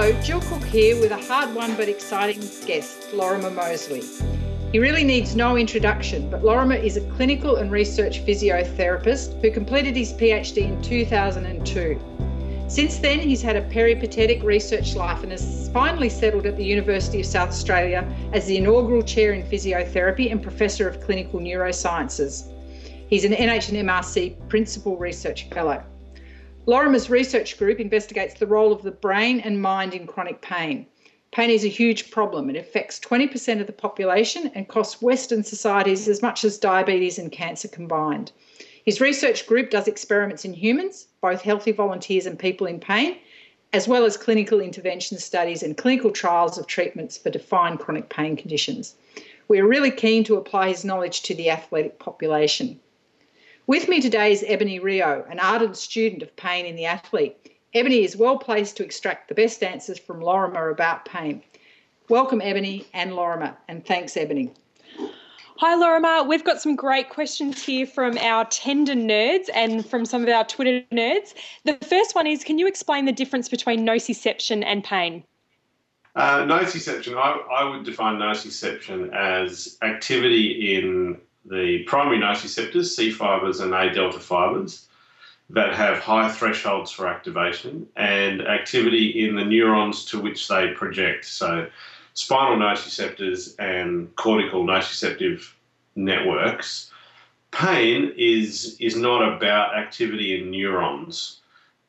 Hello, Jill Cook here with a hard won but exciting guest, Lorimer Moseley. He really needs no introduction, but Lorimer is a clinical and research physiotherapist who completed his PhD in 2002. Since then, he's had a peripatetic research life and has finally settled at the University of South Australia as the inaugural chair in physiotherapy and professor of clinical neurosciences. He's an NHMRC Principal Research Fellow. Lorimer's research group investigates the role of the brain and mind in chronic pain. Pain is a huge problem. It affects 20% of the population and costs Western societies as much as diabetes and cancer combined. His research group does experiments in humans, both healthy volunteers and people in pain, as well as clinical intervention studies and clinical trials of treatments for defined chronic pain conditions. We are really keen to apply his knowledge to the athletic population. With me today is Ebonie Rio, an ardent student of pain in the athlete. Ebonie is well placed to extract the best answers from Lorimer about pain. Welcome, Ebonie and Lorimer, and thanks, Ebonie. Hi, Lorimer. We've got some great questions here from our tendon nerds and from some of our Twitter nerds. The first one is Can you explain the difference between nociception and pain? Uh, nociception, I, I would define nociception as activity in the primary nociceptors, C fibers and A delta fibers, that have high thresholds for activation and activity in the neurons to which they project. So, spinal nociceptors and cortical nociceptive networks. Pain is, is not about activity in neurons.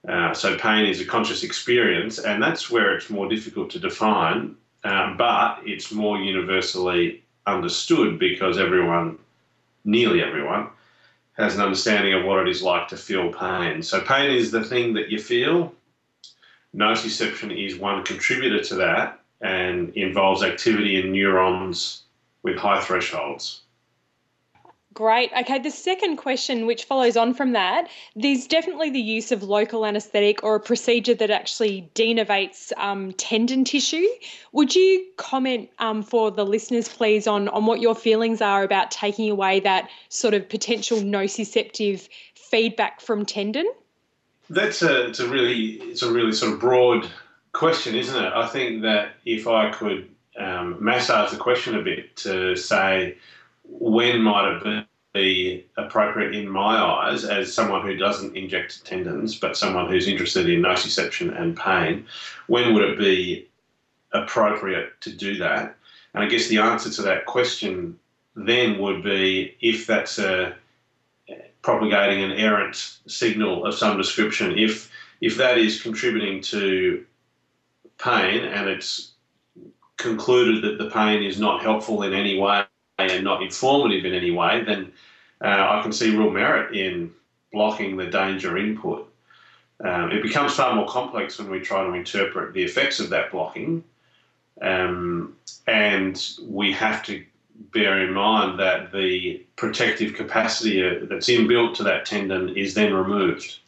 Uh, so, pain is a conscious experience, and that's where it's more difficult to define, um, but it's more universally understood because everyone nearly everyone, has an understanding of what it is like to feel pain. So, pain is the thing that you feel. Nociception is one contributor to that and involves activity in neurons with high thresholds. Great. Okay, the second question, which follows on from that, there's definitely the use of local anaesthetic or a procedure that actually denervates um, tendon tissue. Would you comment um, for the listeners, please, on, on what your feelings are about taking away that sort of potential nociceptive feedback from tendon? That's a, it's a really, it's a really sort of broad question, isn't it? I think that if I could um, massage the question a bit to say, when might it be appropriate in my eyes as someone who doesn't inject tendons, but someone who's interested in nociception and pain? When would it be appropriate to do that? And I guess the answer to that question then would be if that's a propagating an errant signal of some description, if if that is contributing to pain and it's concluded that the pain is not helpful in any way and not informative in any way, then uh, I can see real merit in blocking the danger input. Um, it becomes far more complex when we try to interpret the effects of that blocking. Um, and we have to bear in mind that the protective capacity uh, that's inbuilt to that tendon is then removed.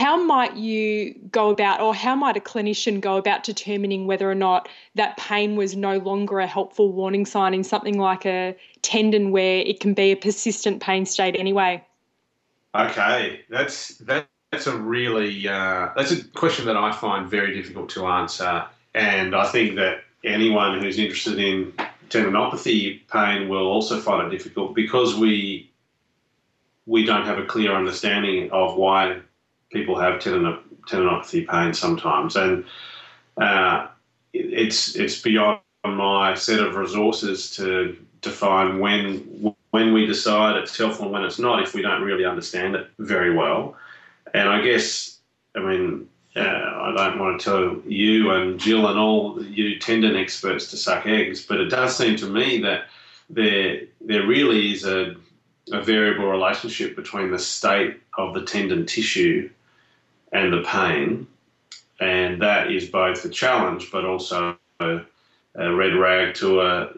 How might you go about, or how might a clinician go about determining whether or not that pain was no longer a helpful warning sign in something like a tendon where it can be a persistent pain state anyway? Okay, that's that, that's a really uh, that's a question that I find very difficult to answer, and I think that anyone who's interested in tendinopathy pain will also find it difficult because we we don't have a clear understanding of why people have tendinopathy pain sometimes, and uh, it's it's beyond my set of resources to define when when we decide it's helpful and when it's not if we don't really understand it very well. And I guess, I mean, uh, I don't want to tell you and Jill and all you tendon experts to suck eggs, but it does seem to me that there there really is a, a variable relationship between the state of the tendon tissue and the pain. And that is both a challenge, but also a, a red rag to a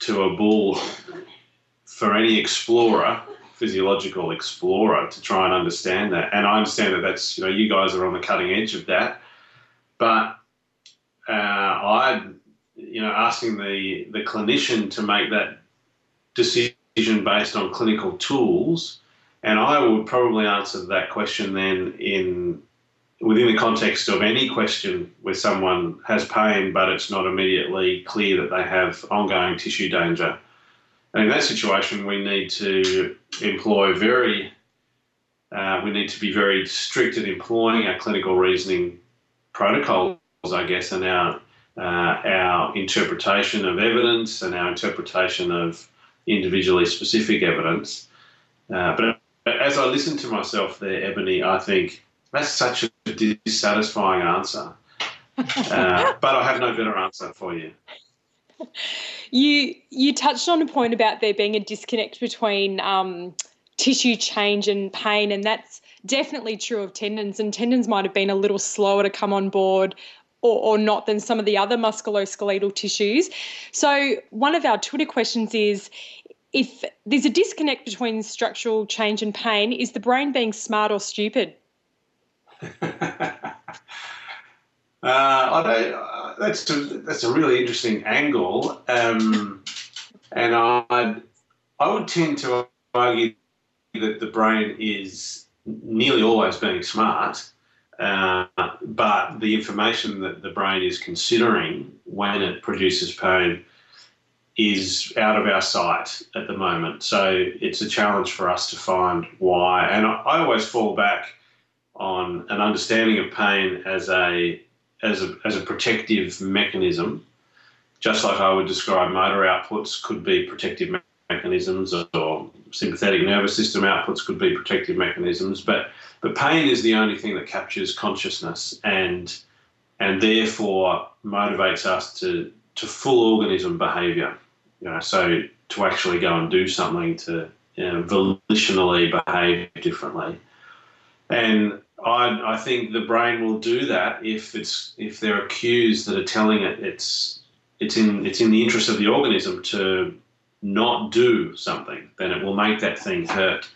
to a bull for any explorer, physiological explorer, to try and understand that. And I understand that that's you know you guys are on the cutting edge of that, but uh, I you know asking the the clinician to make that decision based on clinical tools and I would probably answer that question then in within the context of any question where someone has pain but it's not immediately clear that they have ongoing tissue danger. And in that situation, we need to employ very, uh, we need to be very strict in employing our clinical reasoning protocols, I guess, and our uh, our interpretation of evidence and our interpretation of individually specific evidence. Uh, but as I listen to myself there, Ebonie, I think that's such a dissatisfying answer. Uh, but I have no better answer for you. You you touched on a point about there being a disconnect between um, tissue change and pain, and that's definitely true of tendons. And tendons might have been a little slower to come on board or, or not than some of the other musculoskeletal tissues. So, one of our Twitter questions is if there's a disconnect between structural change and pain, is the brain being smart or stupid? Uh, uh, that's a, that's a really interesting angle, um, and I I would tend to argue that the brain is nearly always being smart, uh, but the information that the brain is considering when it produces pain is out of our sight at the moment. So it's a challenge for us to find why. And I, always fall back on an understanding of pain as a as a as a protective mechanism, just like I would describe motor outputs could be protective mechanisms or sympathetic nervous system outputs could be protective mechanisms, but but pain is the only thing that captures consciousness and and therefore motivates us to to full organism behaviour. You know, so to actually go and do something to you know, volitionally behave differently. And I, I think the brain will do that if it's if there are cues that are telling it it's it's in it's in the interest of the organism to not do something, then it will make that thing hurt.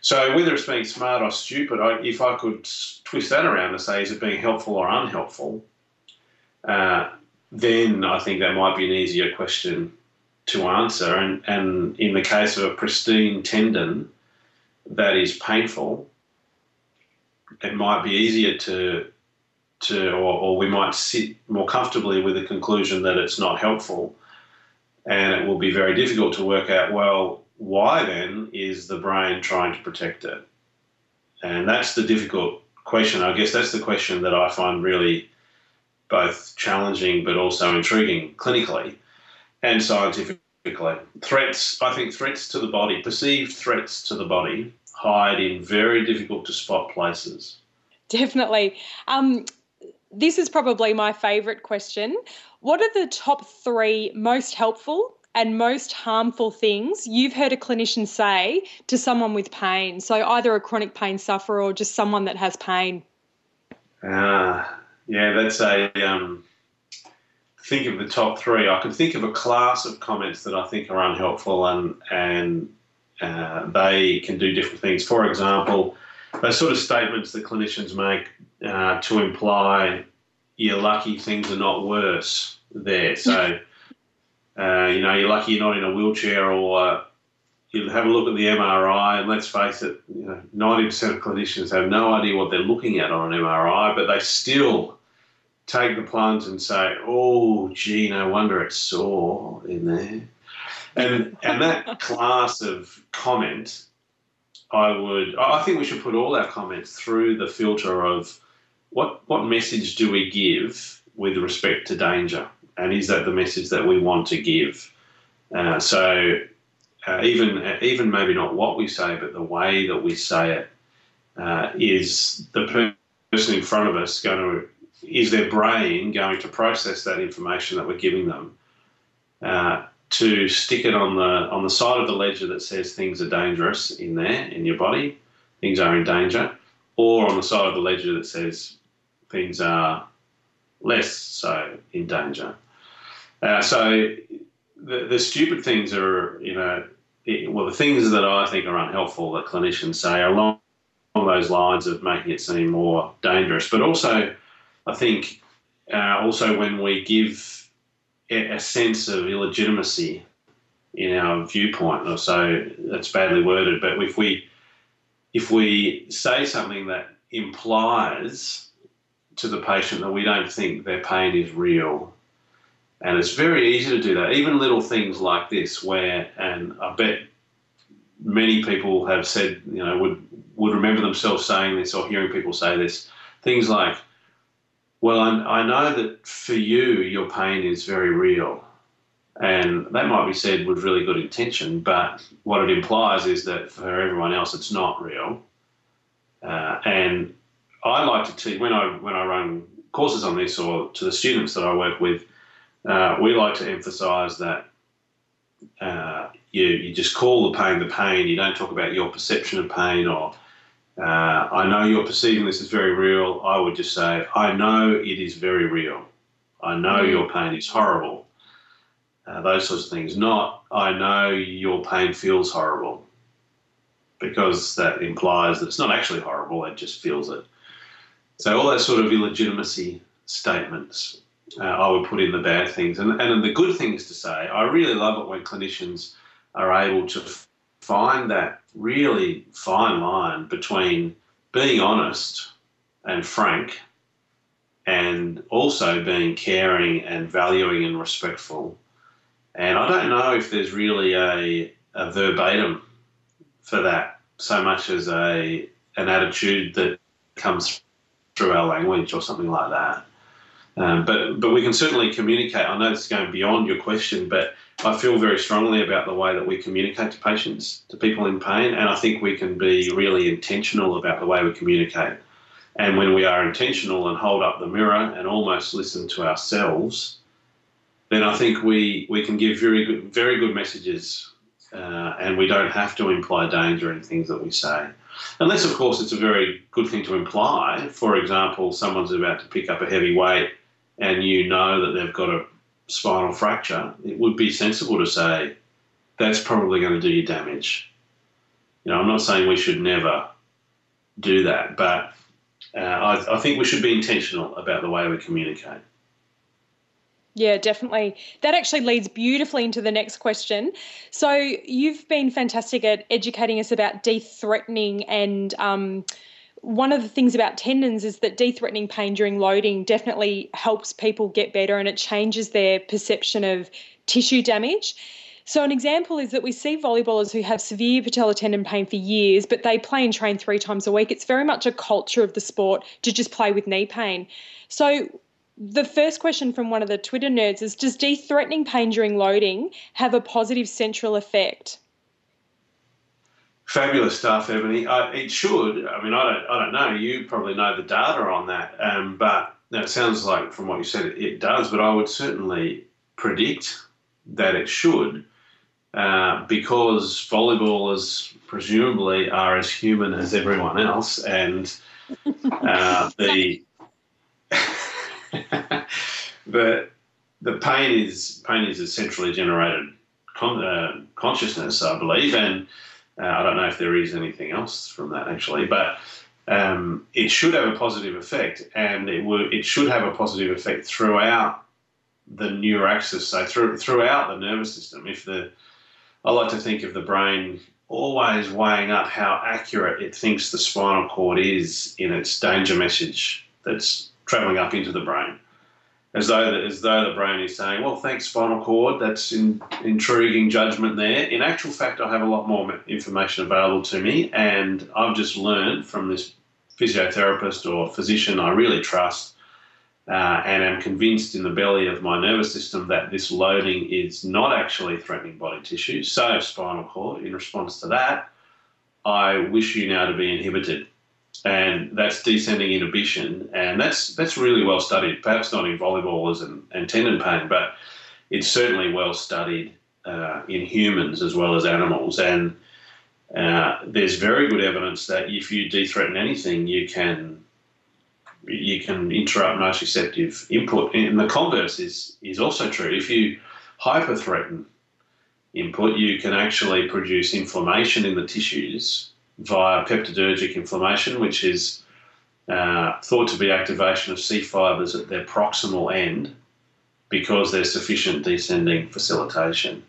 So whether it's being smart or stupid, I, if I could twist that around and say is it being helpful or unhelpful, uh, then I think that might be an easier question to answer. And, and in the case of a pristine tendon that is painful, it might be easier to to or, or we might sit more comfortably with the conclusion that it's not helpful and it will be very difficult to work out well why then is the brain trying to protect it and that's the difficult question i guess that's the question that i find really both challenging but also intriguing clinically and scientifically threats i think threats to the body perceived threats to the body hide in very difficult to spot places. Definitely. Um, this is probably my favourite question. What are the top three most helpful and most harmful things you've heard a clinician say to someone with pain? So, either a chronic pain sufferer or just someone that has pain. Ah, yeah, that's a. Um, think of the top three. I can think of a class of comments that I think are unhelpful and and uh, they can do different things. For example, those sort of statements that clinicians make uh, to imply you're lucky things are not worse there. So, uh, you know, you're lucky you're not in a wheelchair or you have a look at the MRI, and let's face it, you know, 90% of clinicians have no idea what they're looking at on an MRI, but they still take the plunge and say, oh, gee, no wonder it's sore in there and and that class of comment, I would I think we should put all our comments through the filter of what what message do we give with respect to danger, and is that the message that we want to give? Uh, so uh, even even maybe not what we say, but the way that we say it uh, is the person in front of us going to is their brain going to process that information that we're giving them uh, to stick it on the on the side of the ledger that says things are dangerous in there in your body, things are in danger, or on the side of the ledger that says things are less so in danger. Uh, so the, the stupid things are, you know, it, well, the things that I think are unhelpful that clinicians say along, along those lines of making it seem more dangerous, but also I think uh, also when we give a sense of illegitimacy in our viewpoint, or so that's badly worded. But if we if we say something that implies to the patient that we don't think their pain is real. And it's very easy to do that. Even little things like this, where, and I bet many people have said, you know, would, would remember themselves saying this or hearing people say this. Things like, well, I, I know that for you, your pain is very real. And that might be said with really good intention, but what it implies is that for everyone else, it's not real. Uh, and I like to teach when I when I run courses on this, or to the students that I work with, uh, we like to emphasise that uh, you you just call the pain the pain. You don't talk about your perception of pain, or uh, I know you're perceiving this as very real. I would just say I know it is very real. I know mm. your pain is horrible. Uh, those sorts of things. Not I know your pain feels horrible because that implies that it's not actually horrible, it just feels it. So all that sort of illegitimacy statements, uh, I would put in the bad things. And, and the good things to say, I really love it when clinicians are able to find that really fine line between being honest and frank and also being caring and valuing and respectful. And I don't know if there's really a, a verbatim for that so much as a an attitude that comes through our language or something like that. Um, but but we can certainly communicate. I know this is going beyond your question, but I feel very strongly about the way that we communicate to patients, to people in pain, and I think we can be really intentional about the way we communicate. And when we are intentional and hold up the mirror and almost listen to ourselves, then I think we, we can give very good very good messages uh, and we don't have to imply danger in things that we say. Unless, of course, it's a very good thing to imply. For example, someone's about to pick up a heavy weight and you know that they've got a spinal fracture, it would be sensible to say, that's probably going to do you damage. You know, I'm not saying we should never do that, but uh, I, I think we should be intentional about the way we communicate. Yeah, definitely. That actually leads beautifully into the next question. So, you've been fantastic at educating us about de-threatening, and um, one of the things about tendons is that de-threatening pain during loading definitely helps people get better, and it changes their perception of tissue damage. So, an example is that we see volleyballers who have severe patellar tendon pain for years, but they play and train three times a week. It's very much a culture of the sport to just play with knee pain. So, the first question from one of the Twitter nerds is Does de-threatening pain during loading have a positive central effect? Fabulous stuff, Ebonie. Uh, it should. I mean, I don't, I don't know. You probably know the data on that, um, but it sounds like from what you said, it, it does. But I would certainly predict that it should, uh, because volleyballers presumably are as human as everyone else, and uh, the the the pain is pain is a centrally generated con, uh, consciousness, I believe, and uh, I don't know if there is anything else from that actually, but um, it should have a positive effect, and it it should have a positive effect throughout the neuraxis, so through, throughout the nervous system. If the I like to think of the brain always weighing up how accurate it thinks the spinal cord is in its danger message that's traveling up into the brain as though the, as though the brain is saying, "Well, thanks, spinal cord. That's in, intriguing judgment there." In actual fact, I have a lot more information available to me, and I've just learned from this physiotherapist or physician I really trust, uh, and am convinced in the belly of my nervous system that this loading is not actually threatening body tissue. So, spinal cord. In response to that, I wish you now to be inhibited and that's descending inhibition, and that's that's really well studied. Perhaps not in volleyballers and, and tendon pain, but it's certainly well studied uh, in humans as well as animals. And uh, there's very good evidence that if you de-threaten anything, you can you can interrupt nociceptive input. And the converse is is also true. If you hyper-threaten input, you can actually produce inflammation in the tissues via peptidergic inflammation, which is uh, thought to be activation of C fibres at their proximal end because there's sufficient descending facilitation.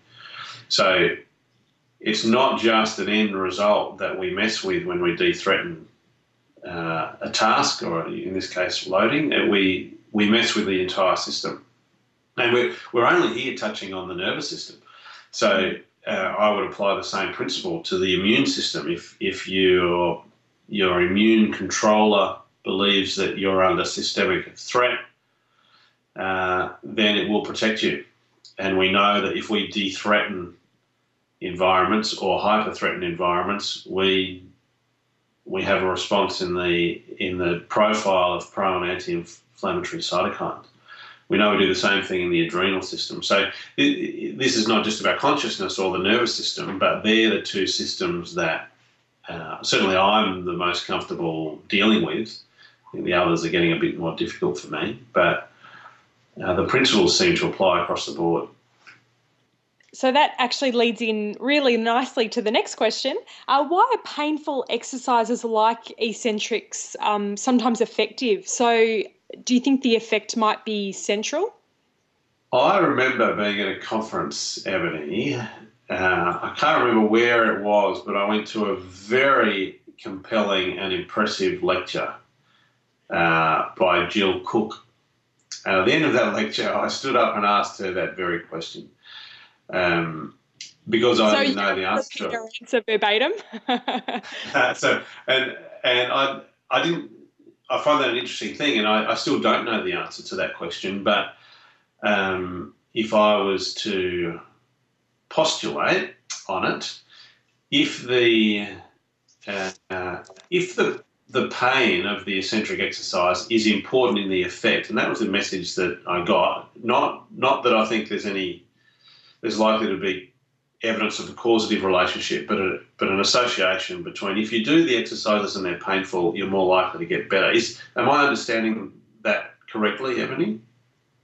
So it's not just an end result that we mess with when we de-threaten uh, a task, or in this case, loading, we we mess with the entire system, and we're we're only here touching on the nervous system. So uh, I would apply the same principle to the immune system. If if your your immune controller believes that you're under systemic threat, uh, then it will protect you. And we know that if we de-threaten environments or hyper-threaten environments, we we have a response in the in the profile of pro and anti-inflammatory cytokines. We know we do the same thing in the adrenal system. So it, this is not just about consciousness or the nervous system, but they're the two systems that uh, certainly I'm the most comfortable dealing with. the others are getting a bit more difficult for me, but uh, the principles seem to apply across the board. So that actually leads in really nicely to the next question. Uh, why are painful exercises like eccentrics um, sometimes effective? So, do you think the effect might be central? I remember being at a conference, Ebonie. Uh, I can't remember where it was, but I went to a very compelling and impressive lecture uh, by Jill Cook and at the end of that lecture, I stood up and asked her that very question. Um, because I so didn't know the answer. Your answer verbatim. uh, so and and I I didn't I find that an interesting thing, and I, I still don't know the answer to that question. But um, if I was to postulate on it, if the uh, uh, if the the pain of the eccentric exercise is important in the effect, and that was the message that I got. Not not that I think there's any there's likely to be evidence of a causative relationship, but a, but an association between if you do the exercises and they're painful, you're more likely to get better. Is am I understanding that correctly, Ebonie?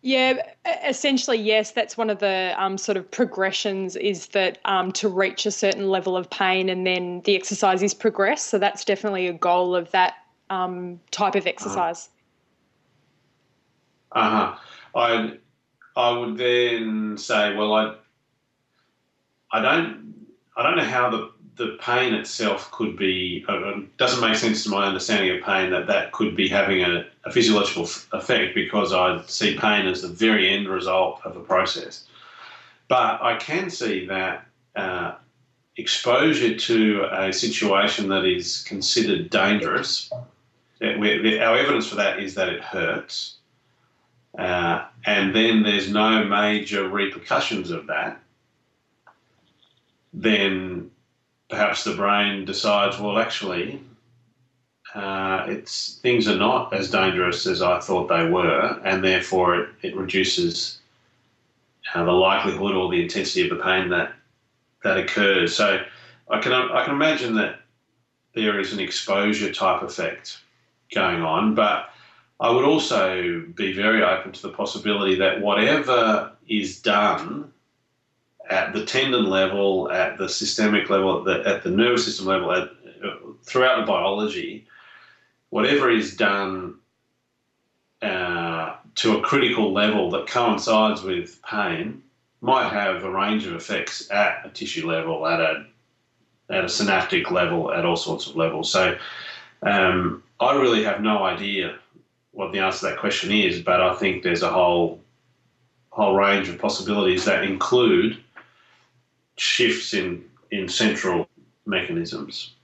Yeah, essentially, yes. That's one of the um, sort of progressions is that um, to reach a certain level of pain and then the exercises progress. So that's definitely a goal of that um, type of exercise. Uh huh. I I would then say, well, I I don't I don't know how the the pain itself could be uh, doesn't make sense to my understanding of pain that that could be having a, a physiological f- effect because I see pain as the very end result of a process. But I can see that uh, exposure to a situation that is considered dangerous, our evidence for that is that it hurts. Uh, and then there's no major repercussions of that, then perhaps the brain decides, well, actually, uh, it's things are not as dangerous as I thought they were, and therefore it, it reduces uh, the likelihood or the intensity of the pain that that occurs. So I can I can imagine that there is an exposure type effect going on, but I would also be very open to the possibility that whatever is done at the tendon level, at the systemic level, at the, at the nervous system level, at, throughout the biology, whatever is done uh, to a critical level that coincides with pain might have a range of effects at a tissue level, at a at a synaptic level, at all sorts of levels. So um, I really have no idea what the answer to that question is, but I think there's a whole whole range of possibilities that include shifts in, in central mechanisms.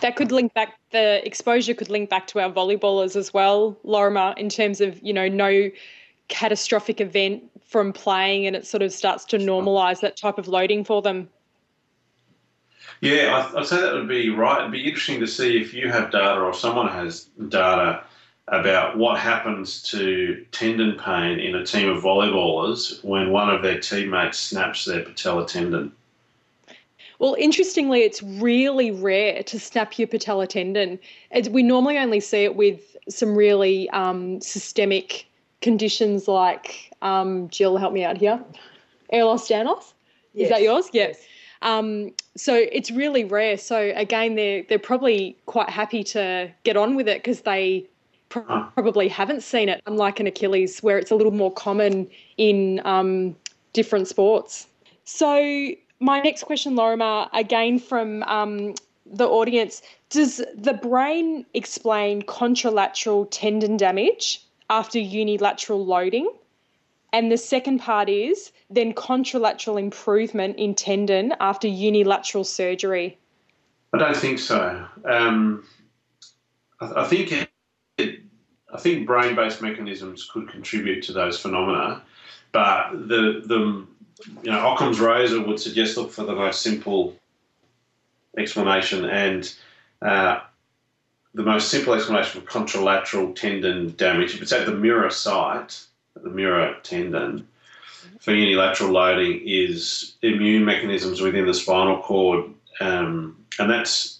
That could link back, the exposure could link back to our volleyballers as well, Lorimer, in terms of, you know, no catastrophic event from playing and it sort of starts to normalise that type of loading for them. Yeah, I'd say that would be right. It'd be interesting to see if you have data or someone has data about what happens to tendon pain in a team of volleyballers when one of their teammates snaps their patella tendon. Well, interestingly, it's really rare to snap your patella tendon. we normally only see it with some really um, systemic conditions like, um, Jill, help me out here. Ehlers-Danlos? Yes. Is that yours? Yes. Um, so it's really rare. So again, they're they're probably quite happy to get on with it because they probably haven't seen it, unlike an Achilles, where it's a little more common in um, different sports. So, my next question, Lorimer, again from um, the audience does the brain explain contralateral tendon damage after unilateral loading? And the second part is then contralateral improvement in tendon after unilateral surgery. I don't think so. Um, I, I, think it, I think brain-based mechanisms could contribute to those phenomena, but the the you know Occam's razor would suggest look for the most simple explanation, and uh, the most simple explanation for contralateral tendon damage, if it's at the mirror site, the mirror tendon, for unilateral loading, is immune mechanisms within the spinal cord, um, and that's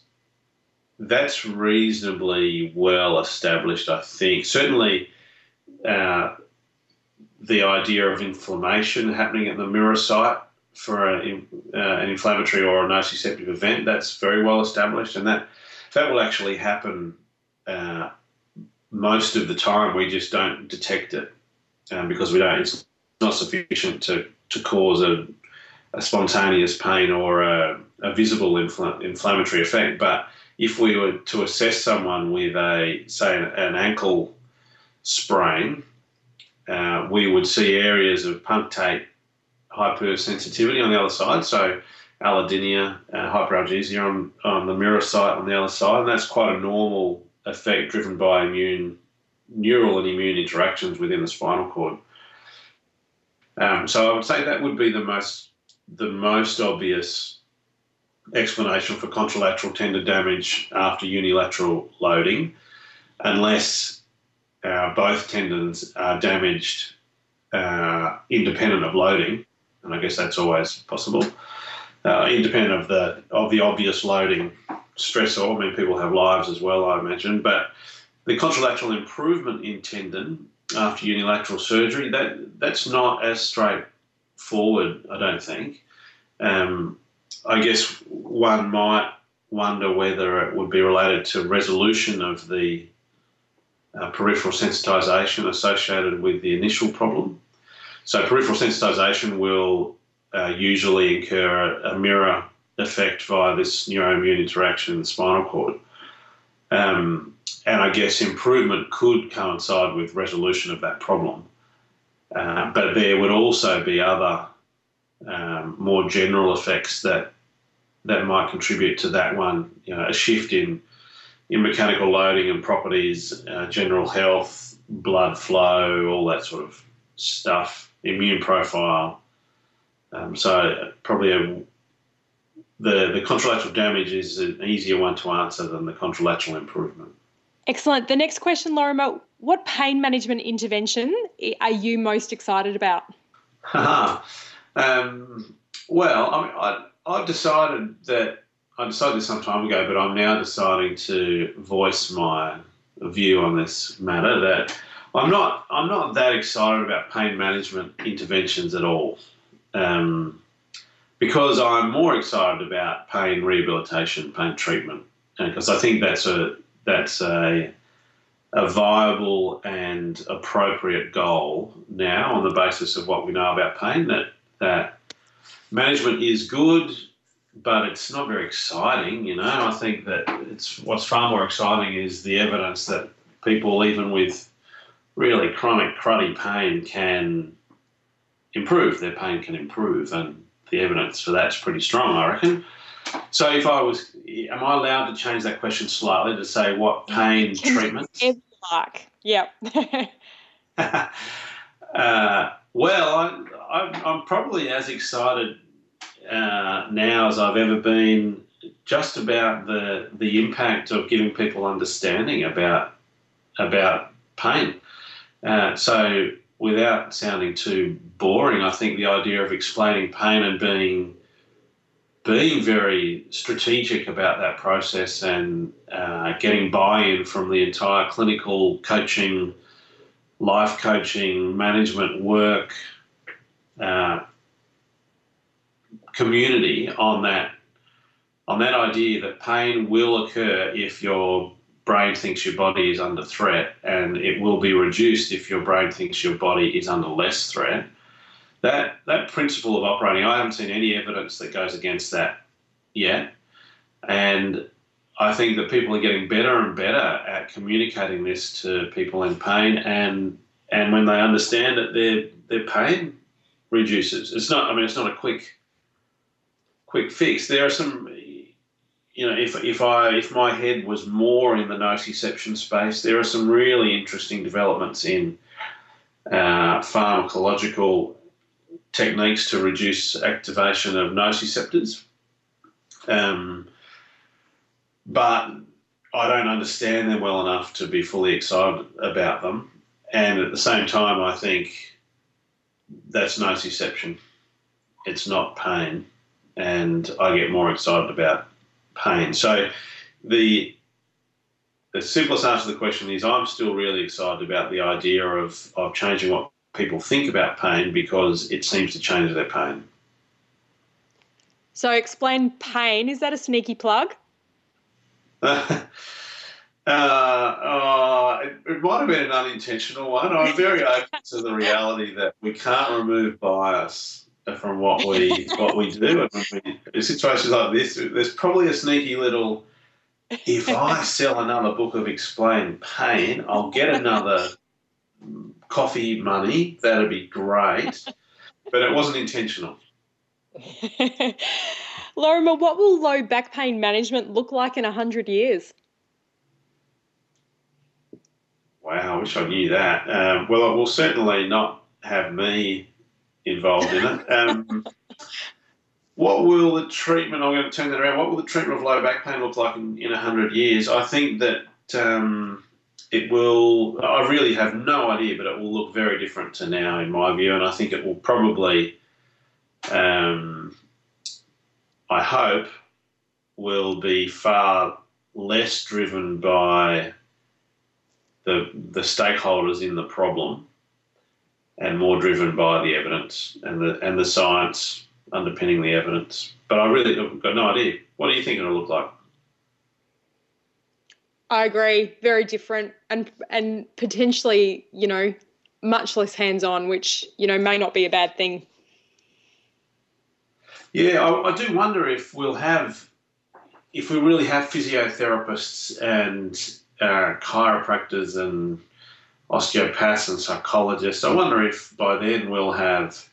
that's reasonably well established, I think. Certainly, uh, the idea of inflammation happening at the mirror site for an, uh, an inflammatory or a nociceptive event, that's very well established, and that that will actually happen uh, most of the time. We just don't detect it um, because we don't. It's not sufficient to to cause a, a spontaneous pain or a, a visible infl- inflammatory effect. But if we were to assess someone with a say an, an ankle sprain, uh, we would see areas of punctate hypersensitivity on the other side. So allodynia, uh, hyperalgesia on, on the mirror site on the other side, and that's quite a normal effect driven by immune, neural and immune interactions within the spinal cord. Um, so I would say that would be the most the most obvious explanation for contralateral tendon damage after unilateral loading, unless uh, both tendons are damaged uh, independent of loading, and I guess that's always possible. Uh, independent of the of the obvious loading stressor. I mean, people have lives as well, I imagine, but the contralateral improvement in tendon after unilateral surgery that that's not as straightforward, I don't think. Um, I guess one might wonder whether it would be related to resolution of the uh, peripheral sensitization associated with the initial problem. So peripheral sensitization will uh, usually incur a, a, mirror effect via this neuroimmune interaction in the spinal cord. Um, and I guess improvement could coincide with resolution of that problem. Uh, but there would also be other um, more general effects that that might contribute to that one. You know, a shift in in mechanical loading and properties, uh, general health, blood flow, all that sort of stuff, immune profile. Um, so probably a, the the contralateral damage is an easier one to answer than the contralateral improvement. Excellent. The next question, Lorimer, what pain management intervention are you most excited about? um, well, I mean, I, I've decided that I decided this some time ago, but I'm now deciding to voice my view on this matter that I'm not I'm not that excited about pain management interventions at all, um, because I'm more excited about pain rehabilitation, pain treatment, because I think that's a that's a a viable and appropriate goal now on the basis of what we know about pain that that management is good but it's not very exciting. You know, I think that it's what's far more exciting is the evidence that people, even with really chronic cruddy pain, can improve. Their pain can improve, and the evidence for that's pretty strong, I reckon. So, if I was, am I allowed to change that question slightly to say what pain treatments? Like, yep. uh, well, I, I, I'm probably as excited uh, now as I've ever been just about the the impact of giving people understanding about about pain. Uh, so without sounding too boring, I think the idea of explaining pain and being being very strategic about that process and uh, getting buy-in from the entire clinical coaching, life coaching, management work, uh, community on that on that idea that pain will occur if your brain thinks your body is under threat and it will be reduced if your brain thinks your body is under less threat. That that principle of operating i haven't seen any evidence that goes against that yet. And I think that people are getting better and better at communicating this to people in pain, and and when they understand it, their their pain reduces. It's not. I mean, it's not a quick quick fix. There are some. You know, if, if I if my head was more in the nociception space, there are some really interesting developments in uh, pharmacological techniques to reduce activation of nociceptors. Um, but I don't understand them well enough to be fully excited about them. And at the same time, I think that's nociception. It's not pain. And I get more excited about pain. So the the simplest answer to the question is I'm still really excited about the idea of, of changing what people think about pain because it seems to change their pain. So explain pain. Is that a sneaky plug? uh, uh, it, it, might have been an unintentional one. I'm very open to the reality that we can't remove bias from what we what we do. And in situations like this, there's probably a sneaky little. If I sell another book of Explain Pain, I'll get another coffee money. That'd be great. But it wasn't intentional. Lorimer, what will low back pain management look like in 100 years? Wow, I wish I knew that. Um, well, it will certainly not have me involved in it. Um, what will the treatment, I'm going to turn that around, what will the treatment of low back pain look like in, in 100 years? I think that um, it will, I really have no idea, but it will look very different to now, in my view, and I think it will probably um, I hope, will be far less driven by the, the stakeholders in the problem and more driven by the evidence and the, and the science underpinning the evidence. But I really have got no idea. What do you think it'll look like? I agree. Very different and and potentially, you know, much less hands on, which, you know, may not be a bad thing. Yeah, I, I do wonder if we'll have, if we really have physiotherapists and uh, chiropractors and osteopaths and psychologists. I wonder if by then we'll have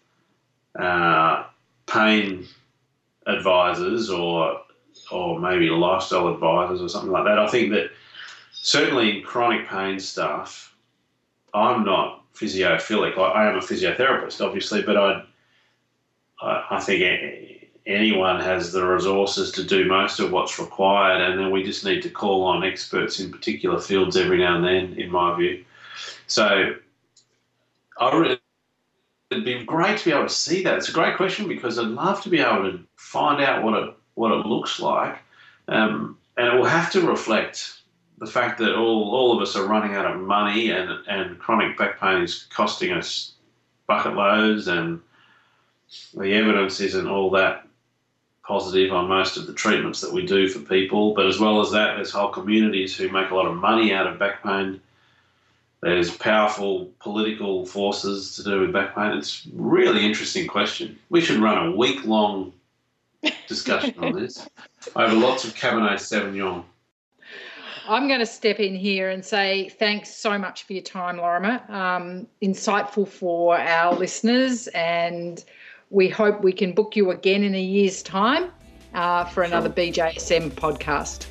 uh, pain advisors or or maybe lifestyle advisors or something like that. I think that certainly in chronic pain stuff, I'm not physiophilic. I, I am a physiotherapist, obviously, but I I, think anyone has the resources to do most of what's required, and then we just need to call on experts in particular fields every now and then, in my view. So, I really, it'd be great to be able to see that. It's a great question because I'd love to be able to find out what it what it looks like, um, and it will have to reflect the fact that all, all of us are running out of money and, and chronic back pain is costing us bucket loads and the evidence isn't all that positive on most of the treatments that we do for people. But as well as that, there's whole communities who make a lot of money out of back pain. There's powerful political forces to do with back pain. It's a really interesting question. We should run a week long discussion on this over lots of Cabernet Sauvignon. I'm going to step in here and say thanks so much for your time, Lorimer. Um, insightful for our listeners and we hope we can book you again in a year's time uh, for another BJSM podcast.